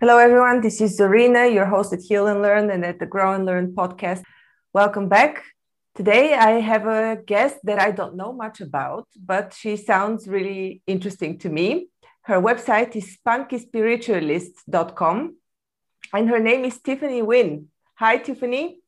Hello, everyone. This is Zorina, your host at Heal and Learn and at the Grow and Learn podcast. Welcome back. Today, I have a guest that I don't know much about, but she sounds really interesting to me. Her website is spunkyspiritualist.com and her name is Tiffany Wynn. Hi, Tiffany.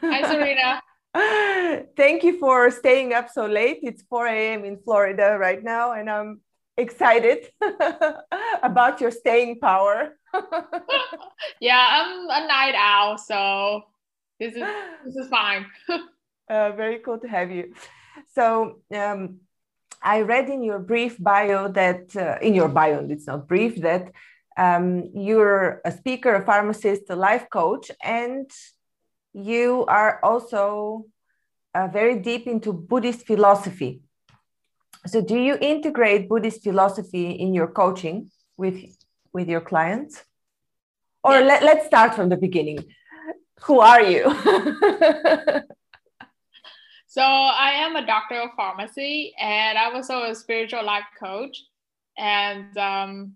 Hi, Serena. Thank you for staying up so late. It's 4 a.m. in Florida right now, and I'm excited about your staying power. yeah, I'm a night owl, so this is this is fine. uh, very cool to have you. So um, I read in your brief bio that uh, in your bio, it's not brief, that um, you're a speaker, a pharmacist, a life coach, and you are also uh, very deep into Buddhist philosophy. So, do you integrate Buddhist philosophy in your coaching with with your clients? Or yeah. let, let's start from the beginning. Who are you? so, I am a doctor of pharmacy, and I'm also a spiritual life coach. And um,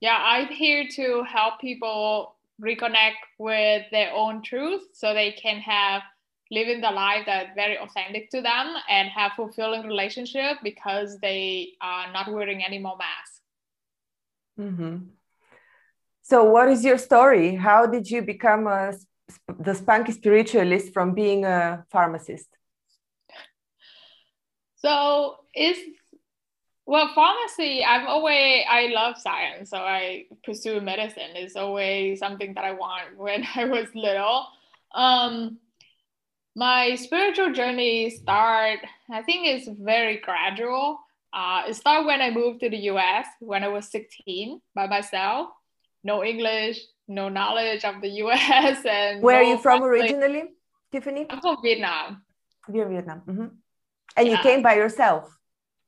yeah, I'm here to help people reconnect with their own truth so they can have living the life that's very authentic to them and have fulfilling relationship because they are not wearing any more masks. Mm-hmm. So, what is your story? How did you become a, the spunky spiritualist from being a pharmacist? So, is well, pharmacy, I've always, I love science. So I pursue medicine. It's always something that I want when I was little. Um, my spiritual journey start, I think it's very gradual. Uh, it started when I moved to the US when I was 16 by myself. No English, no knowledge of the US. And Where no are you from originally, Tiffany? I'm from Vietnam. You're Vietnam. Mm-hmm. And yeah. you came by yourself?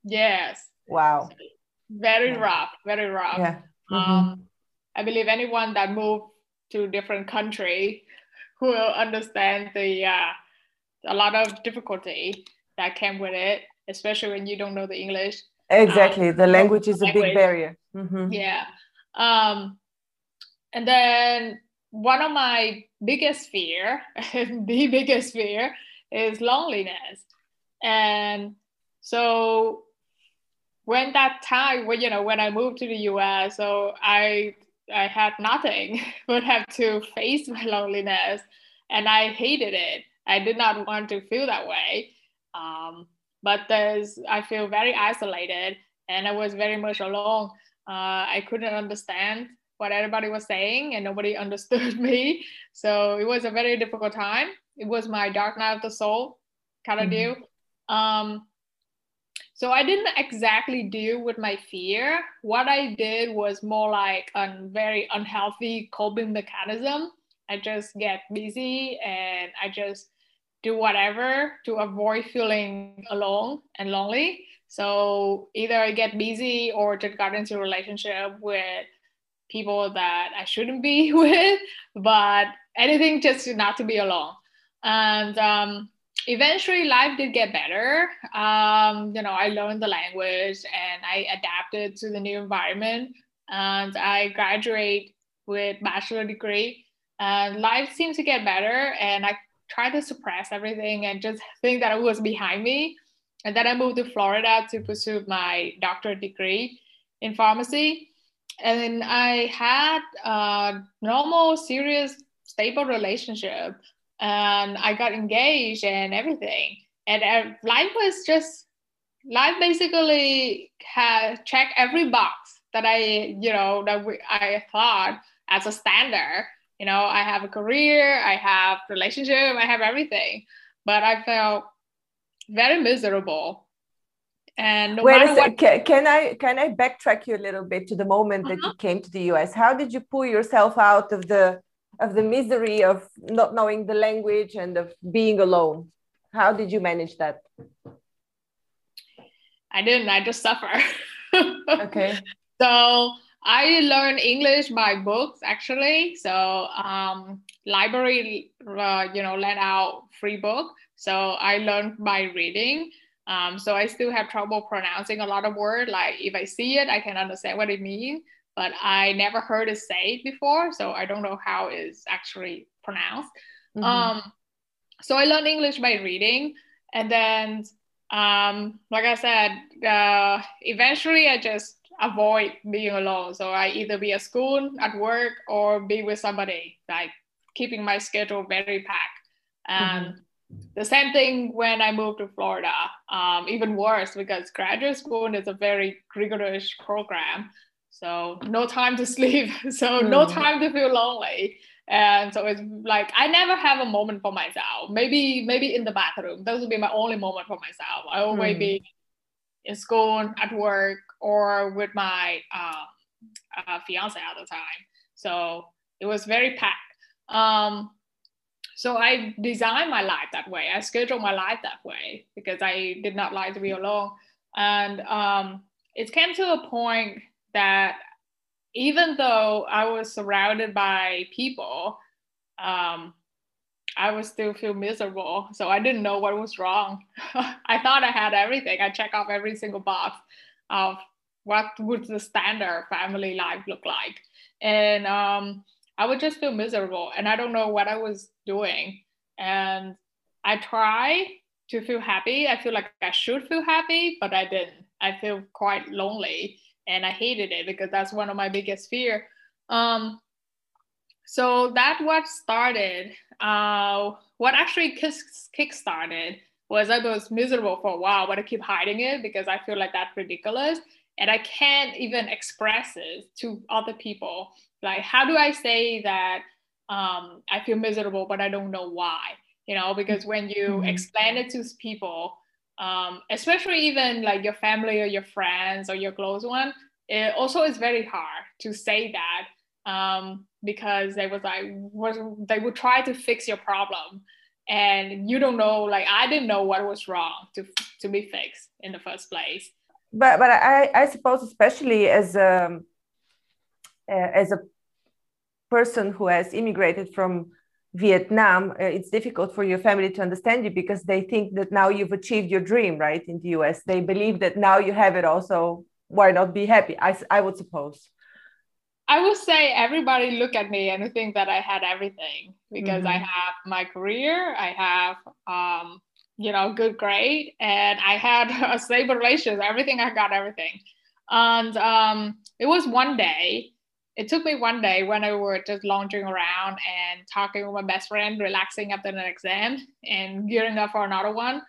Yes. Wow. Very yeah. rough, very rough. Yeah. Mm-hmm. Um, I believe anyone that moved to different country who will understand the uh, a lot of difficulty that came with it, especially when you don't know the English. Exactly, um, the language is language. a big barrier. Mm-hmm. Yeah. Um, and then one of my biggest fear, the biggest fear, is loneliness, and so when that time when you know when i moved to the us so i i had nothing but have to face my loneliness. And i hated it. I did not want to feel that way. Um, but there's i feel very isolated and i was very much alone. Uh, i couldn't understand what everybody was saying and nobody understood me so it was a very difficult time it was my dark night of the soul kind of mm-hmm. deal um, so I didn't exactly deal with my fear. What I did was more like a very unhealthy coping mechanism. I just get busy and I just do whatever to avoid feeling alone and lonely. So either I get busy or just got into a relationship with people that I shouldn't be with, but anything just not to be alone. And um, eventually life did get better. Um, you know i learned the language and i adapted to the new environment. And i graduate with bachelor degree. And life seems to get better and i tried to suppress everything and just think that it was behind me. And then i moved to florida to pursue my doctorate degree in pharmacy and i had a normal serious stable relationship and I got engaged and everything. And life was just life basically had checked every box that I, you know, that we, I thought as a standard. You know, I have a career, I have relationship, I have everything, but I felt very miserable. And no Wait a what- can, can I can I backtrack you a little bit to the moment uh-huh. that you came to the US? How did you pull yourself out of the of the misery of not knowing the language and of being alone? How did you manage that? I didn't i just suffer. Okay. So i learned english by books actually. So um, library uh, you know let out free book. So i learned by reading um, so i still have trouble pronouncing a lot of words like if i see it i can understand what it means but I never heard it say before, so I don't know how it's actually pronounced. Mm-hmm. Um, so I learned English by reading, and then, um, like I said, uh, eventually I just avoid being alone. So I either be at school, at work, or be with somebody, like keeping my schedule very packed. And mm-hmm the same thing when I moved to Florida, um, even worse because graduate school is a very rigorous program. So no time to sleep. So mm. no time to feel lonely. And so it's like I never have a moment for myself. Maybe maybe in the bathroom. Those would be my only moment for myself. I always mm. be in school, at work, or with my uh, uh, fiance at the time. So it was very packed. Um, so I designed my life that way. I scheduled my life that way because I did not like to be alone. And um, it came to a point that even though I was surrounded by people, um, I would still feel miserable. So I didn't know what was wrong. I thought I had everything. I check off every single box of what would the standard family life look like. And um, I would just feel miserable and I don't know what I was doing. And I try to feel happy. I feel like I should feel happy, but I didn't. I feel quite lonely and I hated it because that's one of my biggest fear. Um, so that what started. Uh, what actually kick started was I was miserable for a while, but I keep hiding it because I feel like that's ridiculous and I can't even express it to other people. Like, how do I say that um, I feel miserable, but I don't know why? You know, because when you mm-hmm. explain it to people, um, especially even like your family or your friends or your close one, it also is very hard to say that um, because they was like, was, they would try to fix your problem, and you don't know. Like, I didn't know what was wrong to to be fixed in the first place but but I, I suppose especially as a uh, as a person who has immigrated from Vietnam, uh, it's difficult for your family to understand you because they think that now you've achieved your dream, right? In the US, they believe that now you have it. Also, why not be happy? I I would suppose. I would say everybody look at me and think that I had everything because mm-hmm. I have my career, I have um, you know, good grade, and I had a stable relationship. Everything I got everything, and um, it was one day. It took me one day when I were just lounging around and talking with my best friend, relaxing after an exam and gearing up for another one.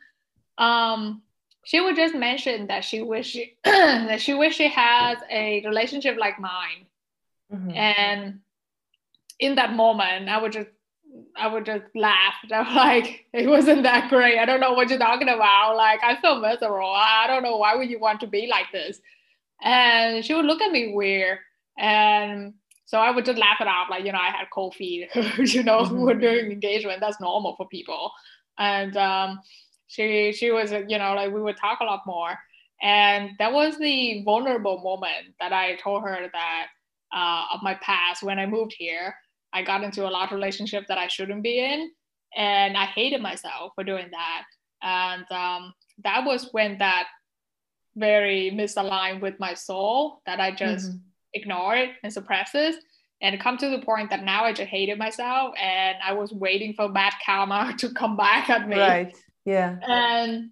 Um, she would just mention that she wish she, that she wish she had a relationship like mine, mm-hmm. and in that moment, I would just I would just laugh. I'm like, it wasn't that great. I don't know what you're talking about. Like, I feel miserable. I don't know why would you want to be like this. And she would look at me weird. And so I would just laugh it off, like, you know, I had cold feet, you know, mm-hmm. we're doing engagement. That's normal for people. And um, she she was, you know, like we would talk a lot more. And that was the vulnerable moment that I told her that uh, of my past when I moved here I got into a lot of relationships that I shouldn't be in, and I hated myself for doing that. And um, that was when that very misaligned with my soul that I just mm-hmm. Ignored and suppresses. And come to the point that now I just hated myself and I was waiting for bad karma to come back at me. Right. Yeah. And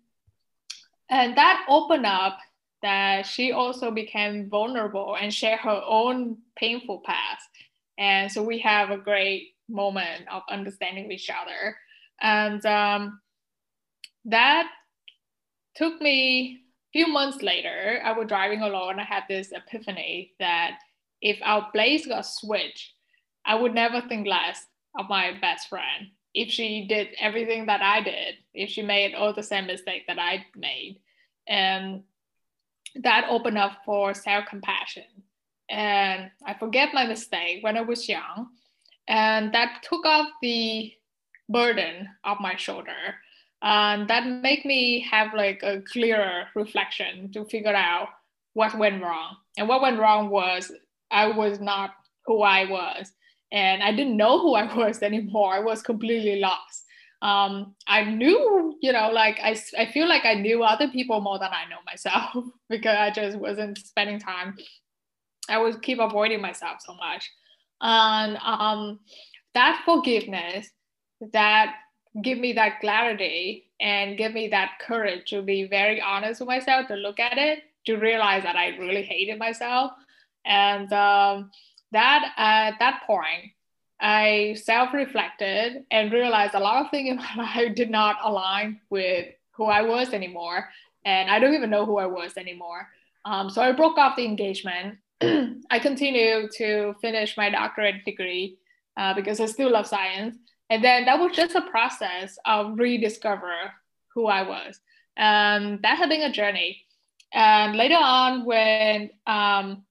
and that opened up that she also became vulnerable and shared her own painful past and so we have a great moment of understanding each other. And um, that took me few months later. I was driving alone. I had this epiphany that if our place got switched, I would never think less of my best friend. If she did everything that I did, if she made all the same mistake that I made, and that opened up for self compassion and I forget my mistake when I was young. And that took off the burden off my shoulder. And that made me have like a clearer reflection to figure out what went wrong. And what went wrong was I was not who I was. And I didn't know who I was anymore. I was completely lost. Um, I knew, you know, like I, I feel like I knew other people more than I know myself because I just wasn't spending time I would keep avoiding myself so much. And um, that forgiveness, that give me that clarity and give me that courage to be very honest with myself, to look at it, to realize that I really hated myself. And um, that at that point, I self reflected and realized a lot of things in my life did not align with who I was anymore. And I don't even know who I was anymore. Um, so I broke off the engagement. I continued to finish my doctorate degree uh, because I still love science. And then that was just a process of rediscover who I was. Um, that had been a journey. And later on, when um,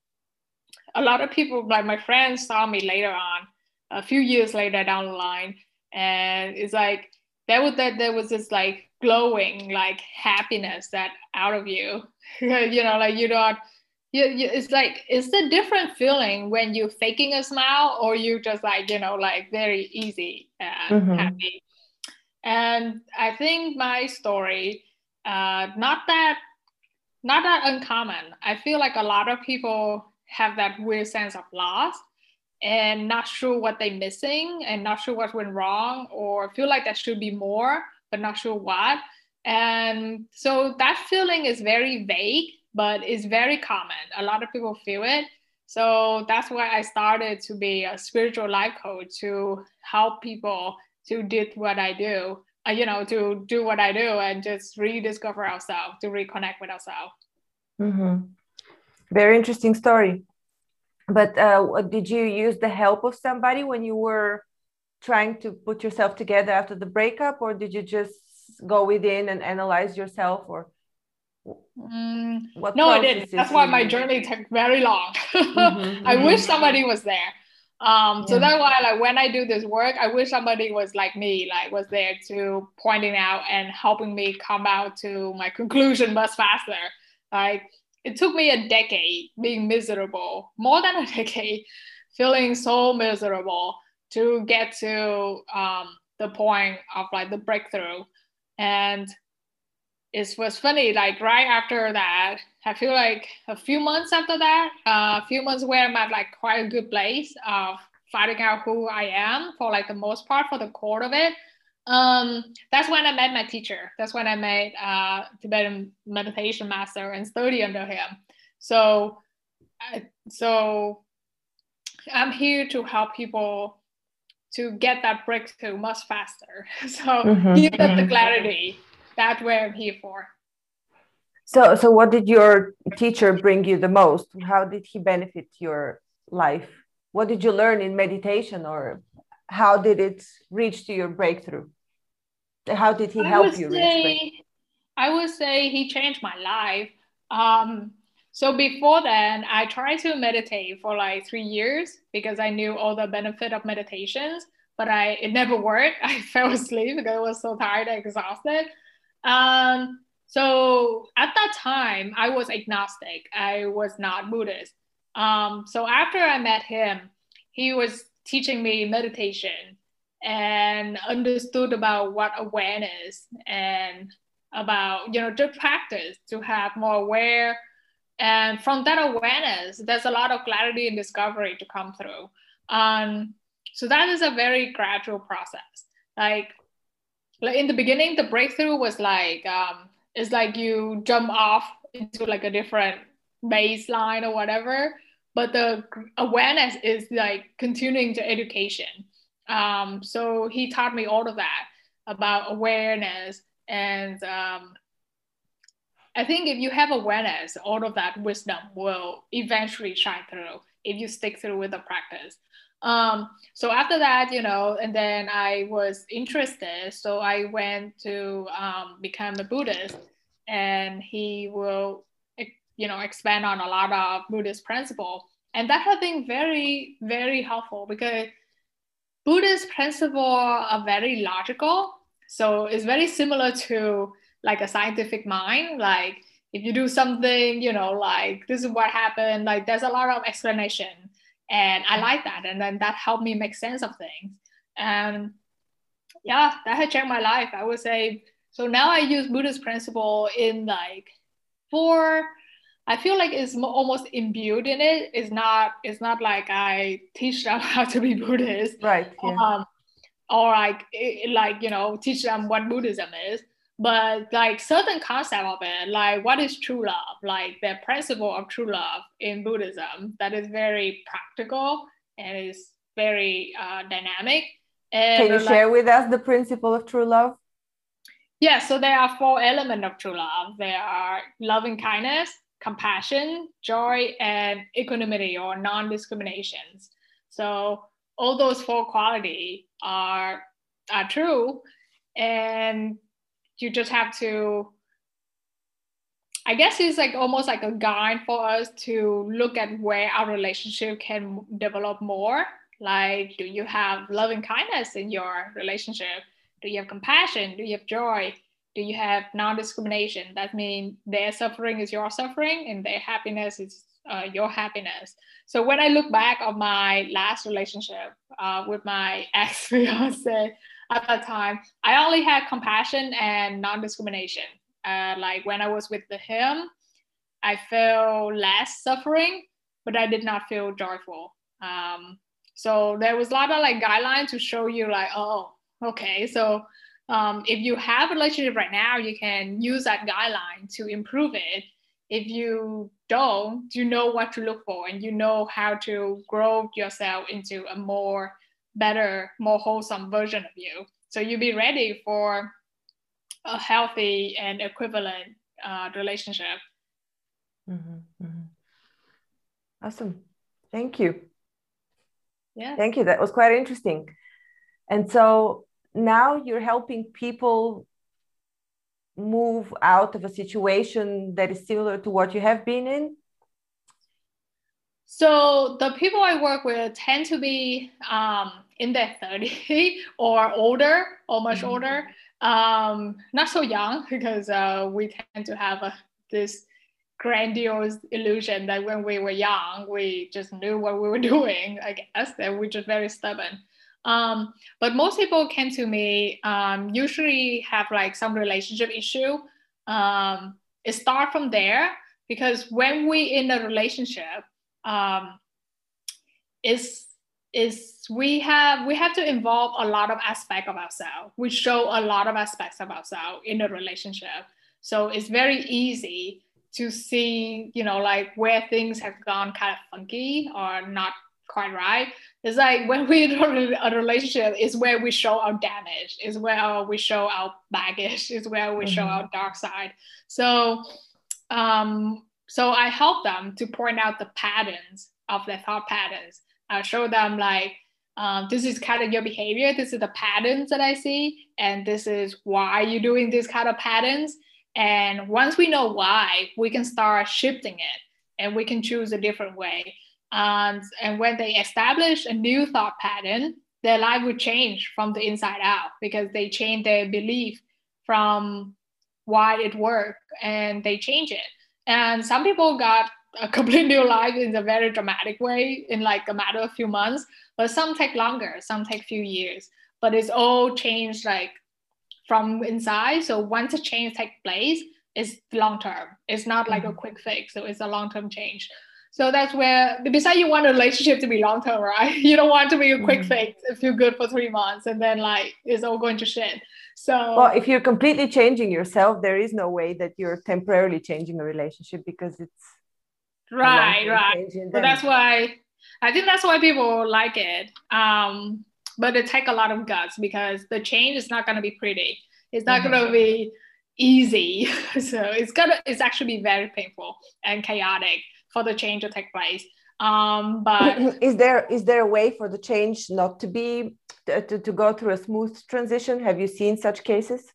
a lot of people, like my friends, saw me later on, a few years later down the line, and it's like there was that there was this like glowing like happiness that out of you, you know, like you don't. You, you, it's like it's a different feeling when you're faking a smile or you just like you know like very easy and mm-hmm. happy. And i think my story uh, not that not that uncommon. I feel like a lot of people have that weird sense of loss and not sure what they're missing and not sure what went wrong or feel like there should be more but not sure what. And so that feeling is very vague but it's very common. A lot of people feel it. So that's why i started to be a spiritual life coach to help people to do what i do uh, you know to do what i do and just rediscover ourselves to reconnect with ourselves. Mm-hmm. very interesting story. But uh, did you use the help of somebody when you were trying to put yourself together after the breakup or did you just go within and analyze yourself or mm, no i didn't that's why my journey took very long mm-hmm, i mm-hmm. wish somebody was there um, so yeah. that's why like when i do this work i wish somebody was like me like was there to pointing out and helping me come out to my conclusion much faster like it took me a decade being miserable, more than a decade, feeling so miserable to get to um, the point of like the breakthrough. And it was funny, like right after that, I feel like a few months after that, uh, a few months where I'm at like quite a good place of finding out who I am for like the most part for the core of it um, that's when I met my teacher. That's when I met uh, Tibetan meditation master and study under him. So, I, so I'm here to help people to get that breakthrough much faster. So mm-hmm, give them the mm-hmm. clarity. That's what I'm here for. So, so what did your teacher bring you the most? How did he benefit your life? What did you learn in meditation, or how did it reach to your breakthrough? how did he help you say, i would say he changed my life um, so before then i tried to meditate for like three years because i knew all the benefit of meditations but i it never worked i fell asleep because i was so tired and exhausted um, so at that time i was agnostic. I was not buddhist. Um, so after i met him he was teaching me meditation and understood about what awareness and about you know to practice to have more aware. And from that awareness there's a lot of clarity and discovery to come through. Um, so that is a very gradual process. Like like in the beginning the breakthrough was like um, it's like you jump off into like a different baseline or whatever but the awareness is like continuing to education um, so he taught me all of that about awareness and um, I think if you have awareness, all of that wisdom will eventually shine through if you stick through with the practice. Um, so after that, you know, and then I was interested, so I went to um, become a Buddhist, and he will, you know, expand on a lot of Buddhist principle, and that has been very, very helpful because Buddhist principles are very logical. So it's very similar to like a scientific mind. Like if you do something, you know, like this is what happened, like there's a lot of explanation. And I like that. And then that helped me make sense of things. And yeah, that had changed my life. I would say so now I use Buddhist principle in like four I feel like it's almost imbued in it. It's not. It's not like I teach them how to be Buddhist, right? Yeah. Um, or like like you know teach them what Buddhism is. But like certain concept of it, like what is true love, like the principle of true love in Buddhism, that is very practical and is very uh, dynamic. And Can you like, share with us the principle of true love? Yeah, so there are four elements of true love. There are loving kindness, compassion, joy, and equanimity or non-discriminations. So all those four qualities are are true, and you just have to. I guess it's like almost like a guide for us to look at where our relationship can develop more. Like, do you have loving kindness in your relationship? Do you have compassion? Do you have joy? do you have non-discrimination that means their suffering is your suffering and their happiness is uh, your happiness so when i look back on my last relationship uh, with my ex fiance at that time i only had compassion and non-discrimination uh, like when i was with the him i felt less suffering but i did not feel joyful um, so there was a lot of like guidelines to show you like oh okay so um, if you have a relationship right now, you can use that guideline to improve it. If you don't, you know what to look for and you know how to grow yourself into a more better, more wholesome version of you. So you'll be ready for a healthy and equivalent uh, relationship. Mm-hmm, mm-hmm. Awesome. Thank you. Yeah. Thank you. That was quite interesting. And so now you're helping people move out of a situation that is similar to what you have been in? So the people I work with tend to be um, in their 30 or older or much mm-hmm. older. Um, not so young because uh, we tend to have a, this grandiose illusion that when we were young, we just knew what we were doing, I guess, that we're just very stubborn. Um, but most people came to me um, usually have like some relationship issue. Um, it start from there because when we in a relationship, um, is is we have we have to involve a lot of aspect of ourselves. We show a lot of aspects of ourselves in a relationship. So it's very easy to see, you know, like where things have gone kind of funky or not quite right. It's like when we're in a relationship is where we show our damage, is where we show our baggage, is where we mm-hmm. show our dark side. So, um, so I help them to point out the patterns of their thought patterns. I show them like um, this is kind of your behavior. This is the patterns that I see, and this is why you're doing these kind of patterns. And once we know why, we can start shifting it, and we can choose a different way. And, and when they establish a new thought pattern, their life would change from the inside out because they change their belief from why it worked and they change it. And some people got a complete new life in a very dramatic way in like a matter of few months, but some take longer, some take few years. But it's all changed like from inside. So once a change takes place, it's long term. It's not like a mm-hmm. quick fix. So it's a long term change. So that's where, besides you want a relationship to be long term, right? You don't want to be a quick mm. fix, feel good for three months, and then like it's all going to shit. So well, if you're completely changing yourself, there is no way that you're temporarily changing a relationship because it's right, right. So that's why I think that's why people like it. Um, but it take a lot of guts because the change is not going to be pretty. It's not mm-hmm. going to be easy. so it's gonna it's actually very painful and chaotic for the change to take place. Um, but is there is there a way for the change not to be to, to go through a smooth transition? Have you seen such cases?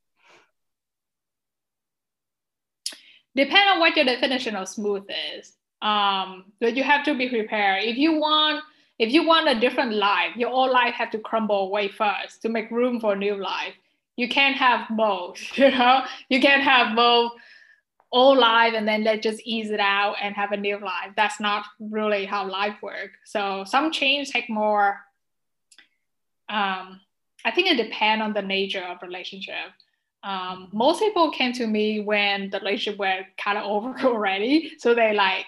Depend on what your definition of smooth is. Um, but you have to be prepared. If you want if you want a different life, your old life have to crumble away first to make room for new life. You can't have both, you know. You can't have both all life and then let's just ease it out and have a new life. That's not really how life works. So some change take more. Um, I think it depends on the nature of relationship. um, most people came to me when the relationship were kind of over already. So they like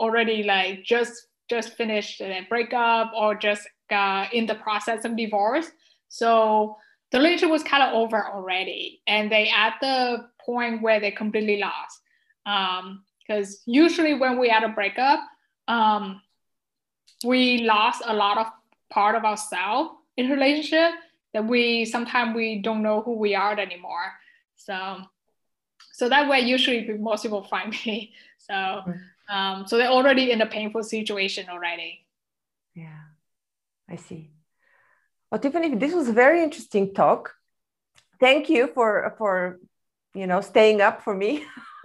already like just just finished a breakup or just uh, in the process of divorce. So the relationship was kind of over already, and they at the point where they completely lost. Because um, usually when we had a breakup, um, we lost a lot of part of ourselves in relationship that we sometimes we don't know who we are anymore. So so that way usually most people find me. So um, so they're already in a painful situation already. Yeah, I see. Well, Tiffany, this was a very interesting talk. Thank you for for you know staying up for me.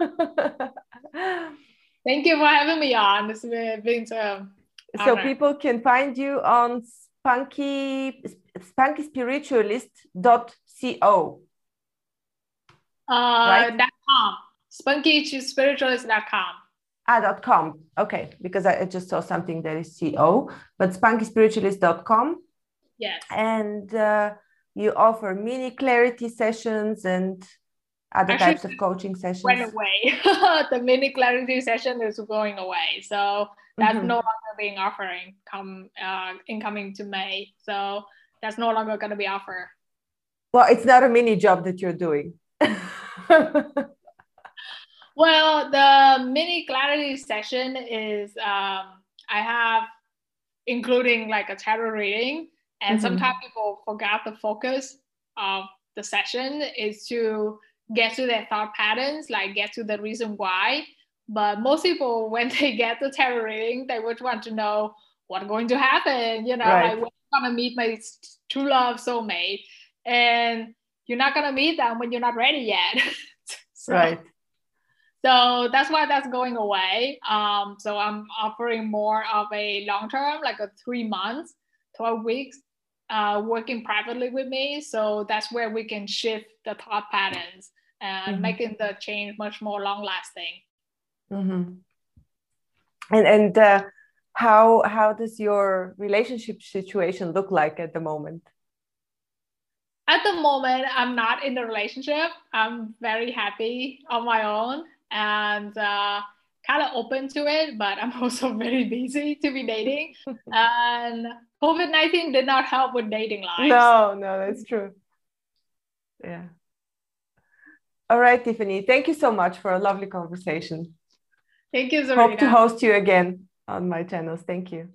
Thank you for having me on. It's been, been so. So people can find you on spunky spunkyspiritualist.co. Uh, right? dot com. Spunkyspiritualist.com. Ah, dot com. Okay, because I just saw something that is co, but spunkyspiritualist.com. Yes. And uh, you offer mini clarity sessions and other Actually, types of coaching sessions. Went away. the mini clarity session is going away. So that's mm-hmm. no longer being offering come uh, incoming to May. So that's no longer going to be offered. Well, it's not a mini job that you're doing. well, the mini clarity session is um, I have including like a tarot reading, and mm-hmm. sometimes people forget the focus of the session is to get to their thought patterns, like get to the reason why. But most people, when they get the tarot reading, they would want to know what's going to happen. You know, right. like when I'm gonna meet my true love soulmate, and you're not gonna meet them when you're not ready yet. so, right. So that's why that's going away. Um, so I'm offering more of a long term, like a three months, 12 weeks, uh, working privately with me. So that's where we can shift the thought patterns and mm-hmm. making the change much more long lasting. Mm-hmm. And and uh, how how does your relationship situation look like at the moment? At the moment, I'm not in a relationship. I'm very happy on my own and uh, kind of open to it, but I'm also very busy to be dating. and COVID 19 did not help with dating life. No, no, that's true. Yeah. All right, Tiffany. Thank you so much for a lovely conversation. Thank you, Zarina. Hope to host you again on my channels. Thank you.